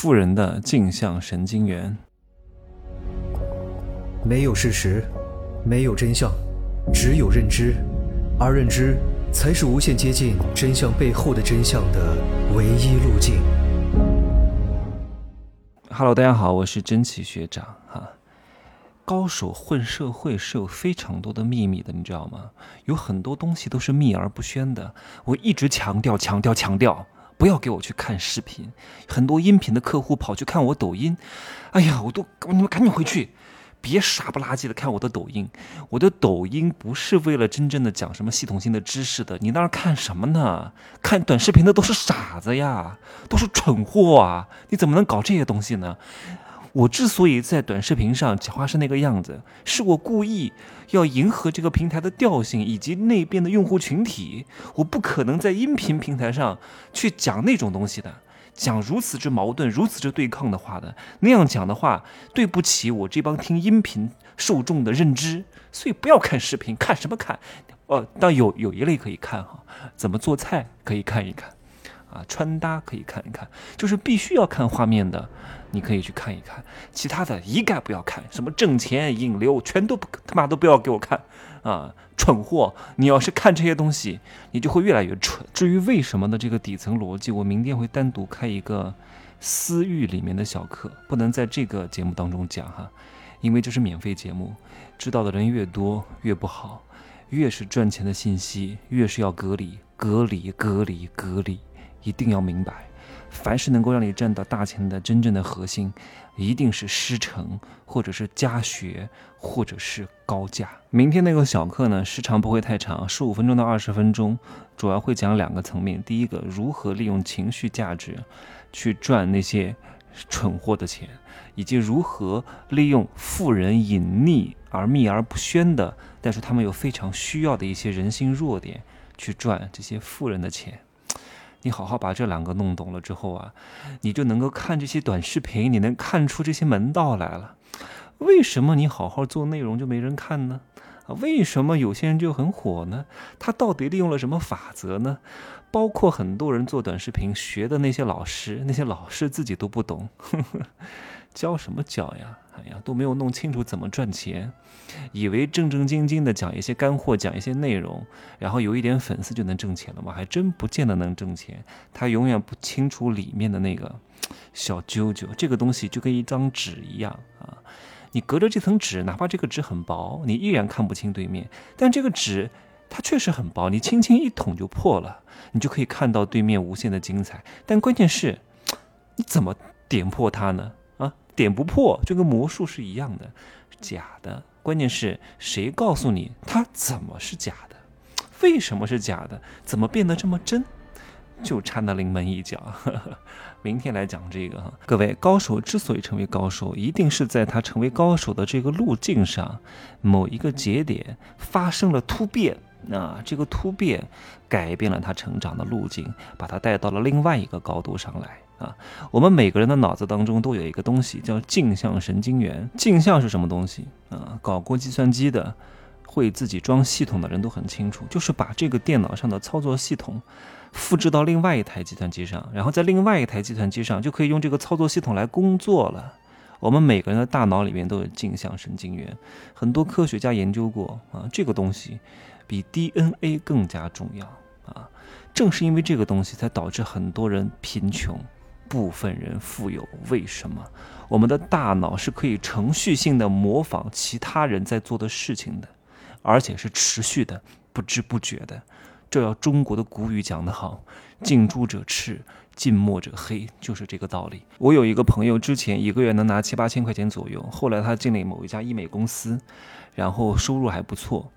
富人的镜像神经元。没有事实，没有真相，只有认知，而认知才是无限接近真相背后的真相的唯一路径。Hello，大家好，我是真奇学长哈。高手混社会是有非常多的秘密的，你知道吗？有很多东西都是秘而不宣的。我一直强调、强调、强调，不要给我去看视频。很多音频的客户跑去看我抖音，哎呀，我都你们赶紧回去，别傻不拉几的看我的抖音。我的抖音不是为了真正的讲什么系统性的知识的，你那儿看什么呢？看短视频的都是傻子呀，都是蠢货啊！你怎么能搞这些东西呢？我之所以在短视频上讲话是那个样子，是我故意要迎合这个平台的调性以及那边的用户群体。我不可能在音频平台上去讲那种东西的，讲如此之矛盾、如此之对抗的话的。那样讲的话，对不起我这帮听音频受众的认知。所以不要看视频，看什么看？哦，但有有一类可以看哈，怎么做菜可以看一看。啊，穿搭可以看一看，就是必须要看画面的，你可以去看一看，其他的一概不要看。什么挣钱引流，全都不他妈都不要给我看啊！蠢货，你要是看这些东西，你就会越来越蠢。至于为什么的这个底层逻辑，我明天会单独开一个私域里面的小课，不能在这个节目当中讲哈，因为这是免费节目，知道的人越多越不好，越是赚钱的信息，越是要隔离、隔离、隔离、隔离。一定要明白，凡是能够让你赚到大钱的真正的核心，一定是师承，或者是家学，或者是高价。明天那个小课呢，时长不会太长，十五分钟到二十分钟，主要会讲两个层面。第一个，如何利用情绪价值去赚那些蠢货的钱，以及如何利用富人隐匿而秘而不宣的，但是他们有非常需要的一些人性弱点，去赚这些富人的钱。你好好把这两个弄懂了之后啊，你就能够看这些短视频，你能看出这些门道来了。为什么你好好做内容就没人看呢？啊，为什么有些人就很火呢？他到底利用了什么法则呢？包括很多人做短视频学的那些老师，那些老师自己都不懂，呵呵教什么教呀？哎呀，都没有弄清楚怎么赚钱，以为正正经经的讲一些干货，讲一些内容，然后有一点粉丝就能挣钱了吗？还真不见得能挣钱。他永远不清楚里面的那个小揪揪，这个东西就跟一张纸一样啊。你隔着这层纸，哪怕这个纸很薄，你依然看不清对面。但这个纸它确实很薄，你轻轻一捅就破了，你就可以看到对面无限的精彩。但关键是，你怎么点破它呢？点不破，就跟魔术是一样的，假的。关键是谁告诉你它怎么是假的？为什么是假的？怎么变得这么真？就差那临门一脚。呵 呵明天来讲这个哈，各位高手之所以成为高手，一定是在他成为高手的这个路径上，某一个节点发生了突变。啊，这个突变改变了他成长的路径，把他带到了另外一个高度上来啊！我们每个人的脑子当中都有一个东西叫镜像神经元。镜像是什么东西啊？搞过计算机的，会自己装系统的人都很清楚，就是把这个电脑上的操作系统复制到另外一台计算机上，然后在另外一台计算机上就可以用这个操作系统来工作了。我们每个人的大脑里面都有镜像神经元，很多科学家研究过啊，这个东西。比 DNA 更加重要啊！正是因为这个东西，才导致很多人贫穷，部分人富有。为什么？我们的大脑是可以程序性的模仿其他人在做的事情的，而且是持续的、不知不觉的。这要中国的古语讲得好：“近朱者赤，近墨者黑”，就是这个道理。我有一个朋友，之前一个月能拿七八千块钱左右，后来他进了某一家医美公司，然后收入还不错。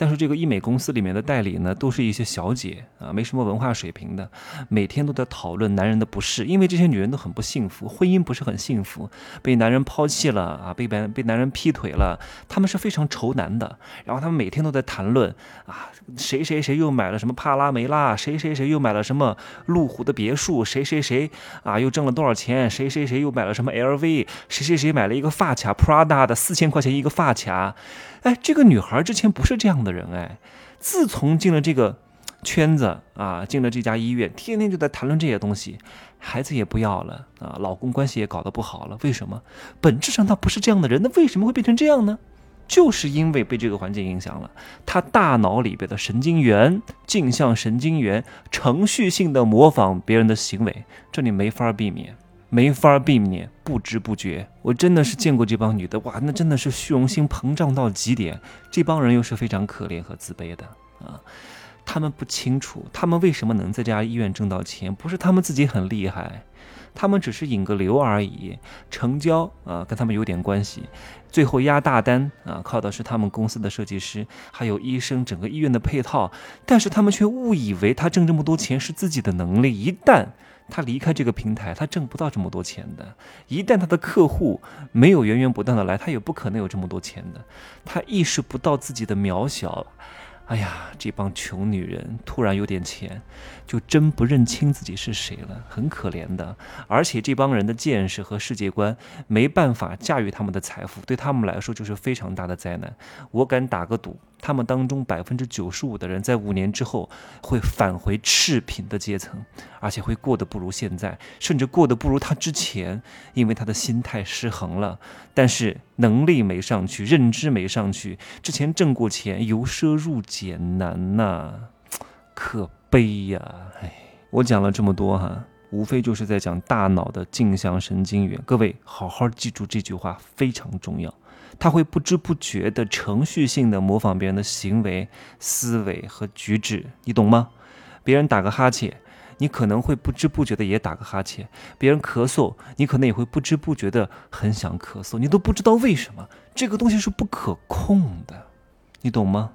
但是这个医美公司里面的代理呢，都是一些小姐啊，没什么文化水平的，每天都在讨论男人的不是，因为这些女人都很不幸福，婚姻不是很幸福，被男人抛弃了啊，被被被男人劈腿了，他们是非常愁男的。然后他们每天都在谈论啊，谁谁谁又买了什么帕拉梅拉，谁谁谁又买了什么路虎的别墅，谁谁谁啊又挣了多少钱，谁谁谁又买了什么 LV，谁谁谁买了一个发卡 Prada 的四千块钱一个发卡。哎，这个女孩之前不是这样的人哎，自从进了这个圈子啊，进了这家医院，天天就在谈论这些东西，孩子也不要了啊，老公关系也搞得不好了。为什么？本质上他不是这样的人，那为什么会变成这样呢？就是因为被这个环境影响了，他大脑里边的神经元、镜像神经元程序性的模仿别人的行为，这里没法避免，没法避免，不知不觉。我真的是见过这帮女的，哇，那真的是虚荣心膨胀到极点。这帮人又是非常可怜和自卑的啊，他们不清楚，他们为什么能在这家医院挣到钱，不是他们自己很厉害。他们只是引个流而已，成交啊，跟他们有点关系。最后压大单啊，靠的是他们公司的设计师，还有医生，整个医院的配套。但是他们却误以为他挣这么多钱是自己的能力。一旦他离开这个平台，他挣不到这么多钱的。一旦他的客户没有源源不断的来，他也不可能有这么多钱的。他意识不到自己的渺小。哎呀，这帮穷女人突然有点钱，就真不认清自己是谁了，很可怜的。而且这帮人的见识和世界观没办法驾驭他们的财富，对他们来说就是非常大的灾难。我敢打个赌。他们当中百分之九十五的人在五年之后会返回赤贫的阶层，而且会过得不如现在，甚至过得不如他之前，因为他的心态失衡了。但是能力没上去，认知没上去，之前挣过钱，由奢入俭难呐，可悲呀！哎，我讲了这么多哈，无非就是在讲大脑的镜像神经元。各位好好记住这句话，非常重要。他会不知不觉的程序性的模仿别人的行为、思维和举止，你懂吗？别人打个哈欠，你可能会不知不觉的也打个哈欠；别人咳嗽，你可能也会不知不觉的很想咳嗽，你都不知道为什么。这个东西是不可控的，你懂吗？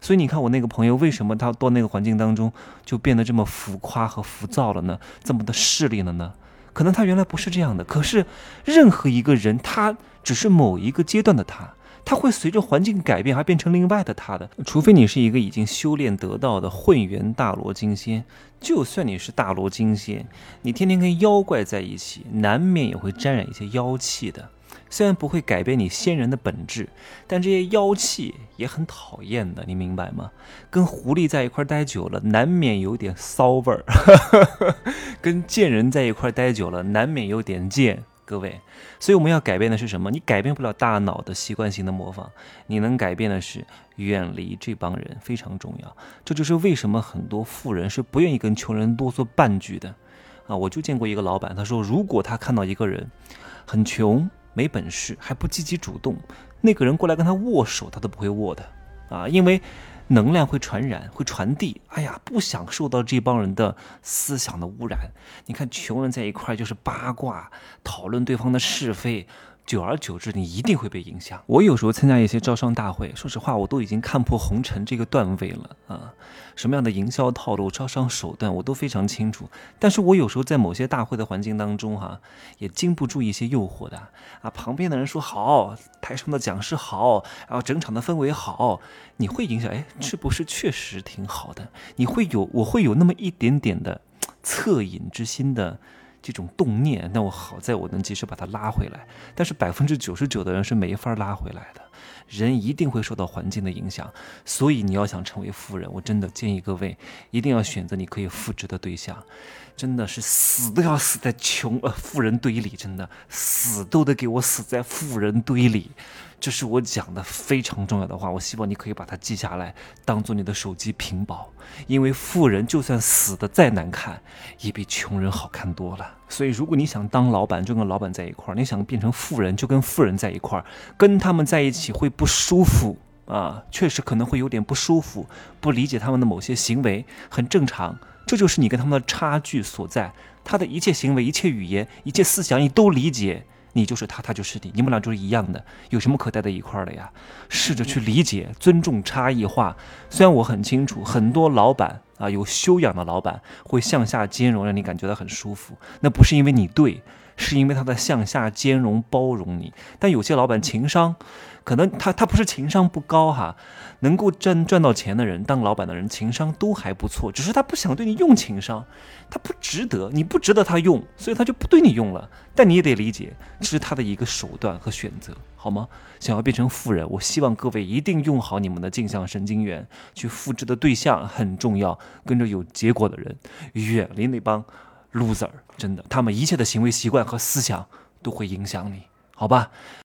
所以你看我那个朋友，为什么他到那个环境当中就变得这么浮夸和浮躁了呢？这么的势利了呢？可能他原来不是这样的，可是任何一个人，他只是某一个阶段的他，他会随着环境改变而变成另外的他的。除非你是一个已经修炼得道的混元大罗金仙，就算你是大罗金仙，你天天跟妖怪在一起，难免也会沾染一些妖气的。虽然不会改变你仙人的本质，但这些妖气也很讨厌的，你明白吗？跟狐狸在一块待久了，难免有点骚味儿；跟贱人在一块待久了，难免有点贱。各位，所以我们要改变的是什么？你改变不了大脑的习惯性的模仿，你能改变的是远离这帮人，非常重要。这就是为什么很多富人是不愿意跟穷人多说半句的啊！我就见过一个老板，他说，如果他看到一个人很穷。没本事还不积极主动，那个人过来跟他握手，他都不会握的啊！因为能量会传染，会传递。哎呀，不想受到这帮人的思想的污染。你看，穷人在一块就是八卦，讨论对方的是非。久而久之，你一定会被影响。我有时候参加一些招商大会，说实话，我都已经看破红尘这个段位了啊！什么样的营销套路、招商手段，我都非常清楚。但是我有时候在某些大会的环境当中，哈，也经不住一些诱惑的啊。旁边的人说好，台上的讲师好，然后整场的氛围好，你会影响？哎，是不是确实挺好的？你会有，我会有那么一点点的恻隐之心的。这种动念，那我好在我能及时把它拉回来。但是百分之九十九的人是没法拉回来的，人一定会受到环境的影响。所以你要想成为富人，我真的建议各位一定要选择你可以复制的对象。真的是死都要死在穷呃富人堆里，真的死都得给我死在富人堆里。这是我讲的非常重要的话，我希望你可以把它记下来，当做你的手机屏保。因为富人就算死的再难看，也比穷人好看多了。所以，如果你想当老板，就跟老板在一块儿；你想变成富人，就跟富人在一块儿。跟他们在一起会不舒服啊，确实可能会有点不舒服，不理解他们的某些行为，很正常。这就是你跟他们的差距所在。他的一切行为、一切语言、一切思想，你都理解。你就是他，他就是你，你们俩就是一样的，有什么可待在一块儿的呀？试着去理解、尊重差异化。虽然我很清楚，很多老板啊，有修养的老板会向下兼容，让你感觉到很舒服。那不是因为你对，是因为他在向下兼容包容你。但有些老板情商，可能他他不是情商不高哈，能够赚赚到钱的人，当老板的人情商都还不错，只是他不想对你用情商，他不值得，你不值得他用，所以他就不对你用了。但你也得理解，这是他的一个手段和选择，好吗？想要变成富人，我希望各位一定用好你们的镜像神经元，去复制的对象很重要，跟着有结果的人，远离那帮 loser，真的，他们一切的行为习惯和思想都会影响你，好吧？